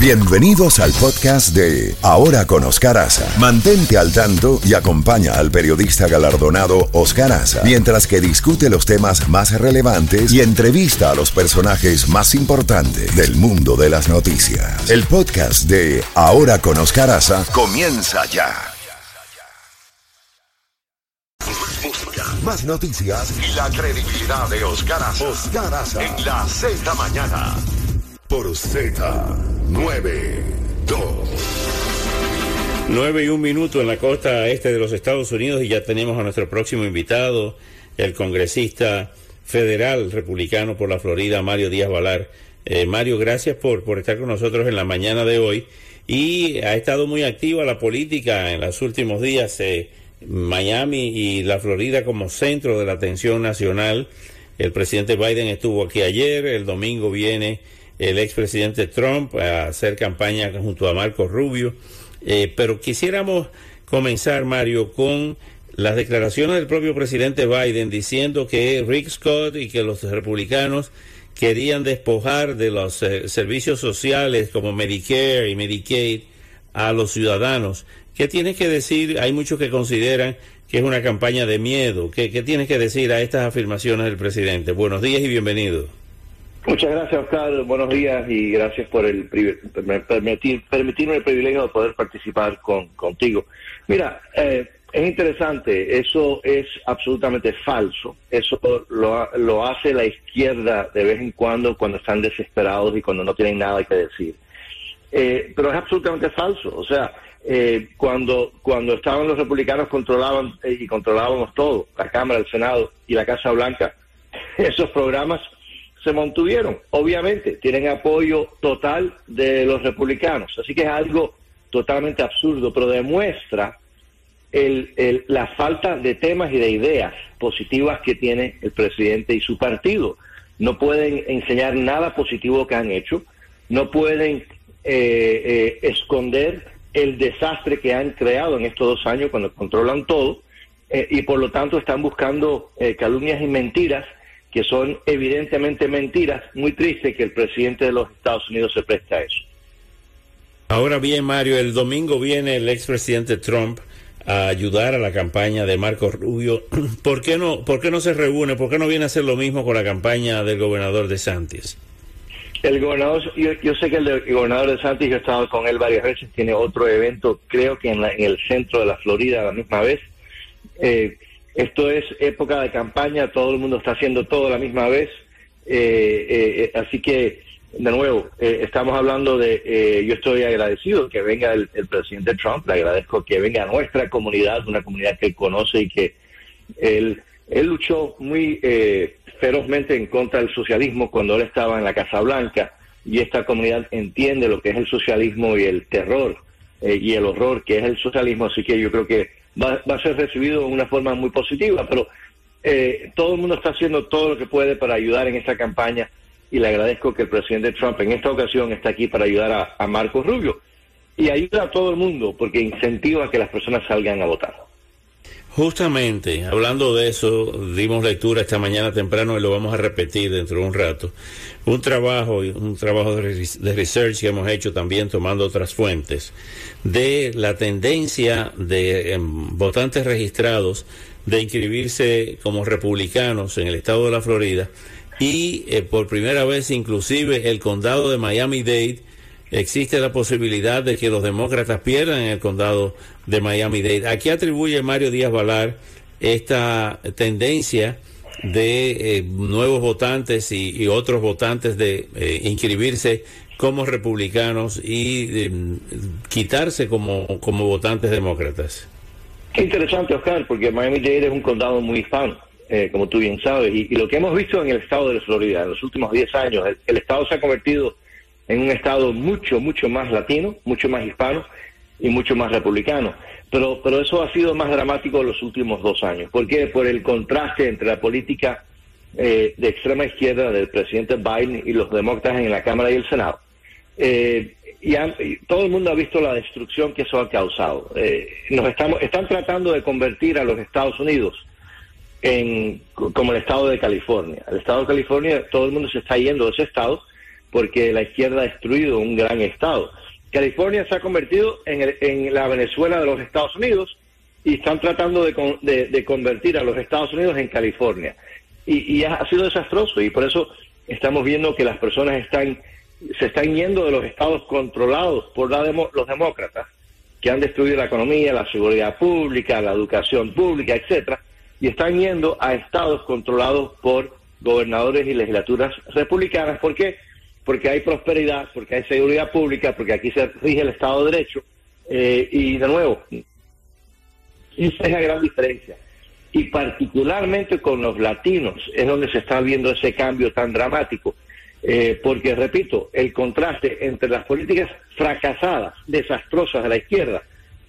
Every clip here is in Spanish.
Bienvenidos al podcast de Ahora con Oscar Aza. Mantente al tanto y acompaña al periodista galardonado Oscar Aza mientras que discute los temas más relevantes y entrevista a los personajes más importantes del mundo de las noticias. El podcast de Ahora con Oscar Aza comienza ya. Más noticias y la credibilidad de Oscar Aza. Oscar en la Z mañana por Z92. 9 y un minuto en la costa este de los Estados Unidos y ya tenemos a nuestro próximo invitado, el congresista federal republicano por la Florida, Mario Díaz Valar. Eh, Mario, gracias por, por estar con nosotros en la mañana de hoy. Y ha estado muy activa la política en los últimos días. Eh, Miami y la Florida como centro de la atención nacional. El presidente Biden estuvo aquí ayer, el domingo viene el expresidente Trump a hacer campaña junto a Marco Rubio. Eh, pero quisiéramos comenzar, Mario, con las declaraciones del propio presidente Biden diciendo que Rick Scott y que los republicanos querían despojar de los eh, servicios sociales como Medicare y Medicaid a los ciudadanos. ¿Qué tienes que decir? Hay muchos que consideran que es una campaña de miedo. ¿Qué, qué tienes que decir a estas afirmaciones del presidente? Buenos días y bienvenido. Muchas gracias, Oscar. Buenos días y gracias por el permitir, permitirme el privilegio de poder participar con, contigo. Mira, eh, es interesante, eso es absolutamente falso. Eso lo, lo, hace la izquierda de vez en cuando cuando están desesperados y cuando no tienen nada que decir. Eh, pero es absolutamente falso. O sea, eh, cuando, cuando estaban los republicanos controlaban y controlábamos todo, la Cámara, el Senado y la Casa Blanca, esos programas se mantuvieron. Obviamente, tienen apoyo total de los republicanos. Así que es algo totalmente absurdo, pero demuestra el, la falta de temas y de ideas positivas que tiene el presidente y su partido. No pueden enseñar nada positivo que han hecho, no pueden eh, eh, esconder el desastre que han creado en estos dos años cuando controlan todo, eh, y por lo tanto están buscando calumnias y mentiras que son evidentemente mentiras, muy triste que el presidente de los Estados Unidos se preste a eso. Ahora bien, Mario, el domingo viene el expresidente Trump a ayudar a la campaña de Marco Rubio. ¿Por qué no, por qué no se reúne? ¿Por qué no viene a hacer lo mismo con la campaña del gobernador de Santis? El gobernador, yo, sé que el, gobernador de Santis, yo he estado con él varias veces, tiene otro evento, creo que en, en el centro de la Florida a la misma vez. Eh, esto es época de campaña, todo el mundo está haciendo todo a la misma vez. Eh, eh, así que, de nuevo, eh, estamos hablando de, yo estoy agradecido que venga el, presidente Trump, le agradezco que venga a nuestra comunidad, una comunidad que conoce y que él, él luchó muy ferozmente en contra del socialismo cuando él estaba en la Casa Blanca y esta comunidad entiende lo que es el socialismo y el terror y el horror que es el socialismo, así que yo creo que va, a ser recibido de una forma muy positiva, pero eh, todo el mundo está haciendo todo lo que puede para ayudar en esta campaña y le agradezco que el presidente Trump en esta ocasión está aquí para ayudar a, a Marcos Rubio y ayuda a todo el mundo porque incentiva a que las personas salgan a votar. Justamente, hablando de eso, dimos lectura esta mañana temprano y lo vamos a repetir dentro de un rato. Un trabajo, un trabajo de research que hemos hecho también tomando otras fuentes de la tendencia de em, votantes registrados de inscribirse como republicanos en el estado de la Florida y eh, por primera vez inclusive el condado de Miami-Dade existe la posibilidad de que los demócratas pierdan en el condado de Miami-Dade. ¿A qué atribuye Mario Díaz Valar esta tendencia de eh, nuevos votantes y, otros votantes de eh, inscribirse como republicanos y quitarse como, como votantes demócratas? Qué interesante, Oscar, porque Miami-Dade es un condado muy hispano, eh, como tú bien sabes, y, lo que hemos visto en el estado de Florida en los últimos 10 años, el estado se ha convertido en un estado mucho, mucho más latino, mucho más hispano y mucho más republicano. Pero, pero eso ha sido más dramático en los últimos dos años. ¿Por qué? Por el contraste entre la política eh, de extrema izquierda del presidente Biden y los demócratas en la Cámara y el Senado. Eh, y, todo el mundo ha visto la destrucción que eso ha causado. Eh, nos estamos, están tratando de convertir a los Estados Unidos en como el estado de California. El estado de California, todo el mundo se está yendo de ese estado porque la izquierda ha destruido un gran estado. California se ha convertido en, la Venezuela de los Estados Unidos y están tratando de, convertir a los Estados Unidos en California. Y, ha sido desastroso y por eso estamos viendo que las personas están se están yendo de los estados controlados por los demócratas, que han destruido la economía, la seguridad pública, la educación pública, etcétera, y están yendo a estados controlados por gobernadores y legislaturas republicanas. ¿Por qué? Porque hay prosperidad, porque hay seguridad pública, porque aquí se rige el Estado de Derecho. Eh, y de nuevo, esa es la gran diferencia. Y particularmente con los latinos es donde se está viendo ese cambio tan dramático. Eh, porque, repito, el contraste entre las políticas fracasadas, desastrosas de la izquierda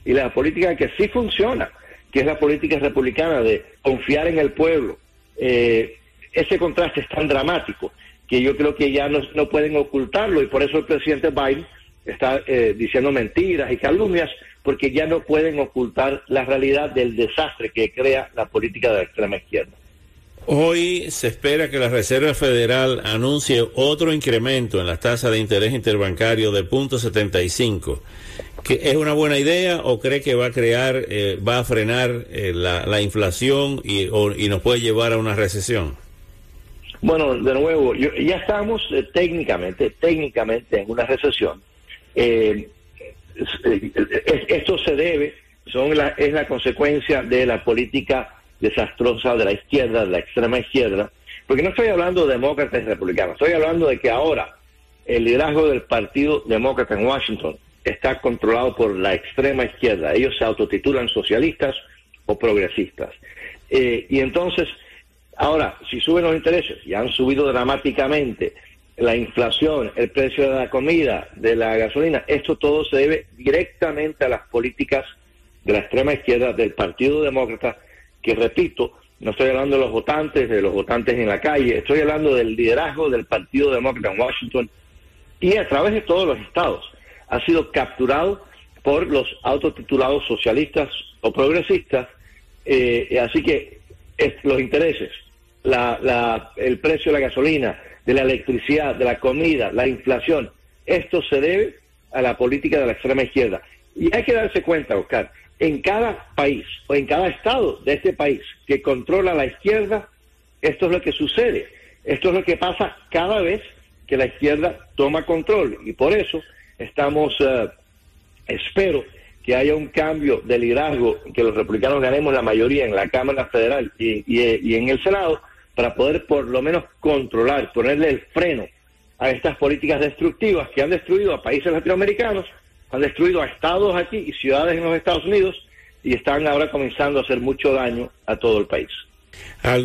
y la política que sí funciona, que es la política republicana de confiar en el pueblo, eh, ese contraste es tan dramático que yo creo que ya no, no pueden ocultarlo y por eso el presidente Biden está eh, diciendo mentiras y calumnias porque ya no pueden ocultar la realidad del desastre que crea la política de la extrema izquierda. Hoy se espera que la Reserva Federal anuncie otro incremento en las tasas de interés interbancario de 0.75. ¿Es una buena idea o cree que va a crear, eh, va a frenar eh, la, inflación y, nos puede llevar a una recesión? Bueno, de nuevo, ya estamos eh, técnicamente, técnicamente en una recesión. esto se debe, son es la consecuencia de la política desastrosa de la izquierda, de la extrema izquierda, porque no estoy hablando de demócratas y republicanos, estoy hablando de que ahora el liderazgo del Partido Demócrata en Washington está controlado por la extrema izquierda. Ellos se autotitulan socialistas o progresistas. Eh, y entonces, ahora, si suben los intereses, y han subido dramáticamente la inflación, el precio de la comida, de la gasolina, esto todo se debe directamente a las políticas de la extrema izquierda del Partido Demócrata que repito, no estoy hablando de los votantes, de los votantes en la calle, estoy hablando del liderazgo del Partido Demócrata en Washington y a través de todos los estados. Ha sido capturado por los autotitulados socialistas o progresistas, eh, así que los intereses, el precio de la gasolina, de la electricidad, de la comida, la inflación, esto se debe a la política de la extrema izquierda. Y hay que darse cuenta, Oscar, en cada país o en cada estado de este país que controla la izquierda, esto es lo que sucede. Esto es lo que pasa cada vez que la izquierda toma control. Y por eso estamos, eh, espero que haya un cambio de liderazgo, que los republicanos ganemos la mayoría en la Cámara Federal y en el Senado, para poder por lo menos controlar, ponerle el freno a estas políticas destructivas que han destruido a países latinoamericanos han destruido a estados aquí y ciudades en los Estados Unidos y están ahora comenzando a hacer mucho daño a todo el país.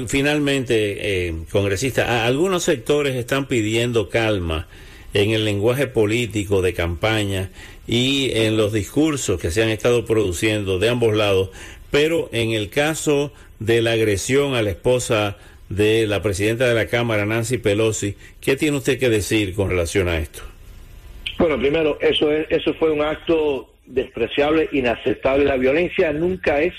finalmente, eh, congresista, algunos sectores están pidiendo calma en el lenguaje político de campaña y en los discursos que se han estado produciendo de ambos lados, pero en el caso de la agresión a la esposa de la presidenta de la Cámara, Nancy Pelosi, ¿qué tiene usted que decir con relación a esto? Bueno, primero, eso, es, eso fue un acto despreciable, inaceptable. La violencia nunca es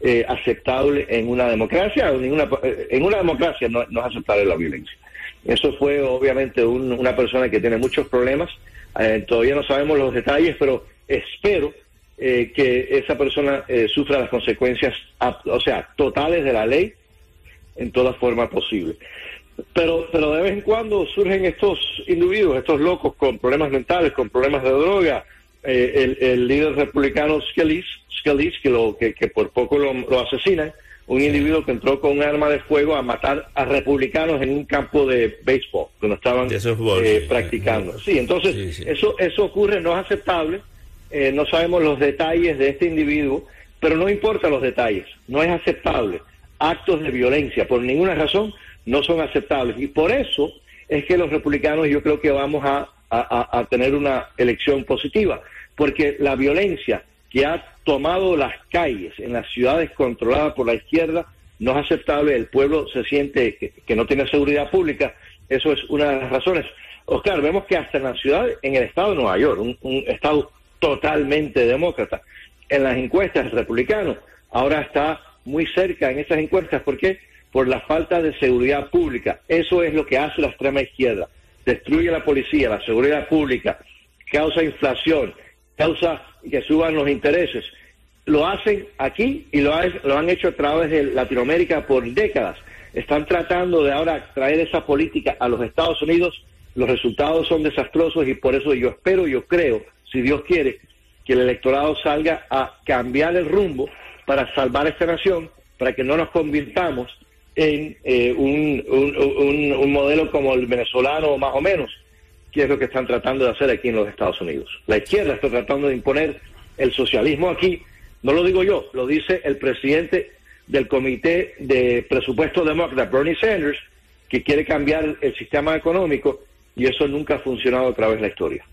eh, aceptable en una democracia. Ninguna, eh, en una democracia no, es aceptable la violencia. Eso fue obviamente una persona que tiene muchos problemas. Eh, todavía no sabemos los detalles, pero espero que esa persona sufra las consecuencias, o sea, totales de la ley en toda forma posible. Pero, pero de vez en cuando surgen estos individuos, estos locos con problemas mentales, con problemas de droga. Eh, el, líder republicano Scalise, que, lo, que, por poco lo, asesinan, un individuo que entró con un arma de fuego a matar a republicanos en un campo de béisbol, donde estaban eh, practicando. Sí, entonces Eso, eso ocurre, no es aceptable, eh, no sabemos los detalles de este individuo, pero no importa los detalles, no es aceptable. Actos de violencia, por ninguna razón, no son aceptables. Y por eso es que los republicanos yo creo que vamos a, tener una elección positiva, porque la violencia que ha tomado las calles en las ciudades controladas por la izquierda no es aceptable, el pueblo se siente que, no tiene seguridad pública, eso es una de las razones. Oscar, vemos que hasta en la ciudad, en el estado de Nueva York, un, un estado totalmente demócrata, en las encuestas republicanos, ahora está muy cerca en esas encuestas, ¿por qué? por la falta de seguridad pública. Eso es lo que hace la extrema izquierda. destruye la policía, la seguridad pública, causa inflación, causa que suban los intereses. Lo hacen aquí y lo, lo han hecho a través de Latinoamérica por décadas. Están tratando de ahora traer esa política a los Estados Unidos. Los resultados son desastrosos y por eso yo espero, yo creo, si Dios quiere, que el electorado salga a cambiar el rumbo para salvar esta nación, para que no nos convirtamos en eh, un, un, un, modelo como el venezolano más o menos, que es lo que están tratando de hacer aquí en los Estados Unidos. La izquierda está tratando de imponer el socialismo aquí, no lo digo yo, lo dice el presidente del Comité de Presupuesto Demócrata, Bernie Sanders, que quiere cambiar el sistema económico y eso nunca ha funcionado a través de la historia.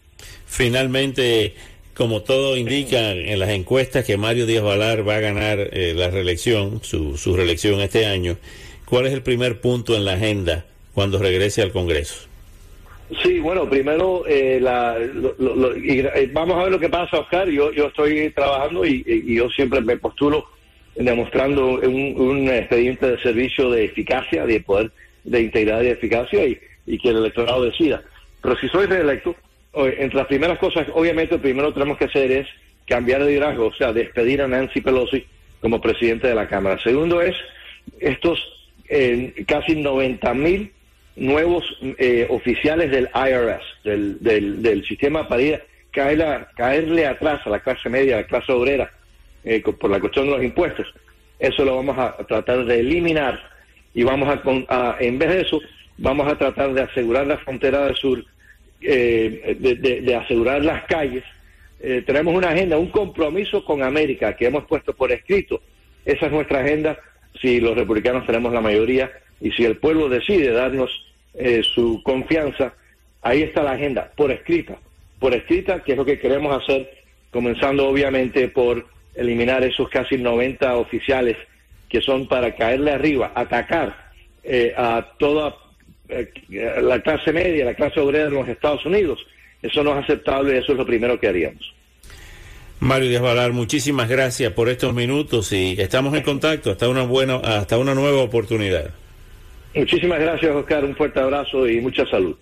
Finalmente, como todo indica en las encuestas que Mario Díaz Valar va a ganar eh, la reelección, su, su reelección este año, ¿cuál es el primer punto en la agenda cuando regrese al Congreso? Sí, bueno, primero eh, la, eh, vamos a ver lo que pasa, Oscar. Yo, yo estoy trabajando y, yo siempre me postulo demostrando un, un, expediente de servicio de eficacia, de poder, de integridad y eficacia y, y que el electorado decida. Pero si soy reelecto, entre las primeras cosas, obviamente, lo primero que tenemos que hacer es cambiar de liderazgo, o sea, despedir a Nancy Pelosi como presidente de la Cámara. Segundo es estos eh, casi 90 mil nuevos eh, oficiales del IRS, del, del, sistema para ir caerle, caerle atrás a la clase media, a la clase obrera, eh, por la cuestión de los impuestos. Eso lo vamos a tratar de eliminar y vamos a, a en vez de eso, vamos a tratar de asegurar la frontera del sur eh, de, asegurar las calles. Eh, tenemos una agenda, un compromiso con América que hemos puesto por escrito. Esa es nuestra agenda si los republicanos tenemos la mayoría y si el pueblo decide darnos eh, su confianza, ahí está la agenda, por escrita, por escrita, que es lo que queremos hacer, comenzando obviamente por eliminar esos casi 90 oficiales que son para caerle arriba, atacar a toda eh, la clase media, la clase obrera de los Estados Unidos. Eso no es aceptable y eso es lo primero que haríamos. Mario Díaz Valar, muchísimas gracias por estos minutos y estamos en contacto hasta una buena, hasta una nueva oportunidad. Muchísimas gracias, Oscar. Un fuerte abrazo y mucha salud.